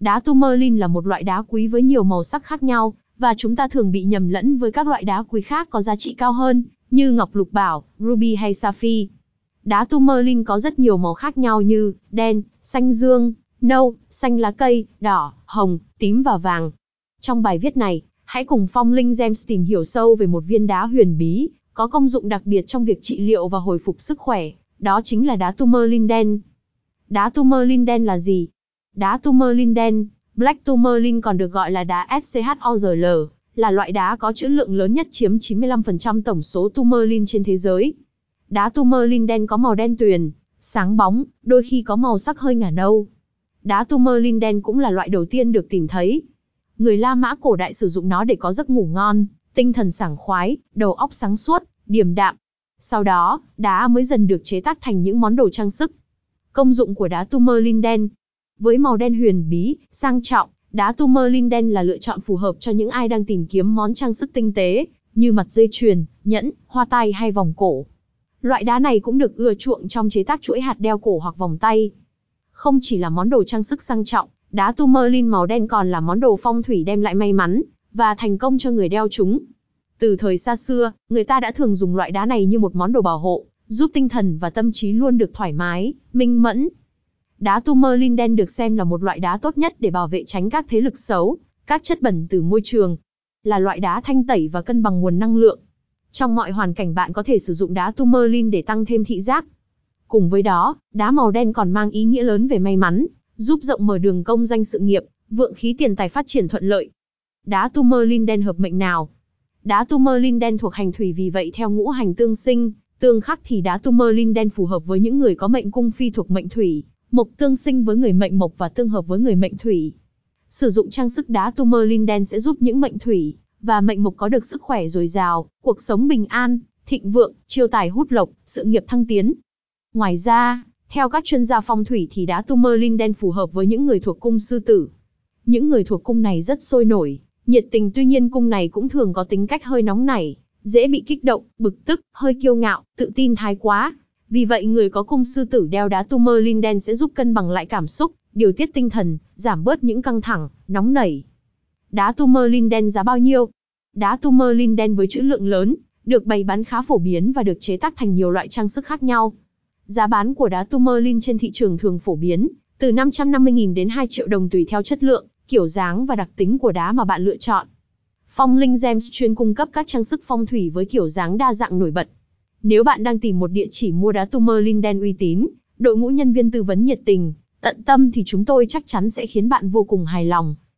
Đá tourmaline là một loại đá quý với nhiều màu sắc khác nhau, và chúng ta thường bị nhầm lẫn với các loại đá quý khác có giá trị cao hơn, như ngọc lục bảo, ruby hay sapphire. Đá tourmaline có rất nhiều màu khác nhau như đen, xanh dương, nâu, xanh lá cây, đỏ, hồng, tím và vàng. Trong bài viết này, hãy cùng Phong Linh Gems tìm hiểu sâu về một viên đá huyền bí, có công dụng đặc biệt trong việc trị liệu và hồi phục sức khỏe, đó chính là đá tourmaline đen. Đá tourmaline đen là gì? Đá tourmaline đen, Black tourmaline còn được gọi là đá SCHORL, là loại đá có trữ lượng lớn nhất chiếm 95% tổng số tourmaline trên thế giới. Đá tourmaline đen có màu đen tuyền, sáng bóng, đôi khi có màu sắc hơi ngả nâu. Đá tourmaline đen cũng là loại đầu tiên được tìm thấy. Người La Mã cổ đại sử dụng nó để có giấc ngủ ngon, tinh thần sảng khoái, đầu óc sáng suốt, điềm đạm. Sau đó, đá mới dần được chế tác thành những món đồ trang sức. Công dụng của đá tourmaline đen với màu đen huyền bí, sang trọng, đá tourmaline đen là lựa chọn phù hợp cho những ai đang tìm kiếm món trang sức tinh tế, như mặt dây chuyền, nhẫn, hoa tai hay vòng cổ. Loại đá này cũng được ưa chuộng trong chế tác chuỗi hạt đeo cổ hoặc vòng tay. Không chỉ là món đồ trang sức sang trọng, đá tourmaline màu đen còn là món đồ phong thủy đem lại may mắn và thành công cho người đeo chúng. Từ thời xa xưa, người ta đã thường dùng loại đá này như một món đồ bảo hộ, giúp tinh thần và tâm trí luôn được thoải mái, minh mẫn. Đá tourmaline đen được xem là một loại đá tốt nhất để bảo vệ tránh các thế lực xấu, các chất bẩn từ môi trường. Là loại đá thanh tẩy và cân bằng nguồn năng lượng. Trong mọi hoàn cảnh bạn có thể sử dụng đá tourmaline để tăng thêm thị giác. Cùng với đó, đá màu đen còn mang ý nghĩa lớn về may mắn, giúp rộng mở đường công danh sự nghiệp, vượng khí tiền tài phát triển thuận lợi. Đá tourmaline đen hợp mệnh nào? Đá tourmaline đen thuộc hành thủy vì vậy theo ngũ hành tương sinh, tương khắc thì đá tourmaline đen phù hợp với những người có mệnh cung phi thuộc mệnh thủy, mộc tương sinh với người mệnh mộc và tương hợp với người mệnh thủy. Sử dụng trang sức đá tourmaline đen sẽ giúp những mệnh thủy và mệnh mộc có được sức khỏe dồi dào, cuộc sống bình an, thịnh vượng, chiêu tài hút lộc, sự nghiệp thăng tiến. Ngoài ra, theo các chuyên gia phong thủy thì đá tourmaline đen phù hợp với những người thuộc cung sư tử. Những người thuộc cung này rất sôi nổi, nhiệt tình tuy nhiên cung này cũng thường có tính cách hơi nóng nảy, dễ bị kích động, bực tức, hơi kiêu ngạo, tự tin thái quá. Vì vậy người có cung sư tử đeo đá tourmaline linden sẽ giúp cân bằng lại cảm xúc, điều tiết tinh thần, giảm bớt những căng thẳng, nóng nảy. Đá tourmaline linden giá bao nhiêu? Đá tourmaline linden với trữ lượng lớn, được bày bán khá phổ biến và được chế tác thành nhiều loại trang sức khác nhau. Giá bán của đá tourmaline trên thị trường thường phổ biến, từ 550.000 đến 2 triệu đồng tùy theo chất lượng, kiểu dáng và đặc tính của đá mà bạn lựa chọn. Phong Linh Gems chuyên cung cấp các trang sức phong thủy với kiểu dáng đa dạng nổi bật. Nếu bạn đang tìm một địa chỉ mua đá tourmaline Linden uy tín, đội ngũ nhân viên tư vấn nhiệt tình, tận tâm thì chúng tôi chắc chắn sẽ khiến bạn vô cùng hài lòng.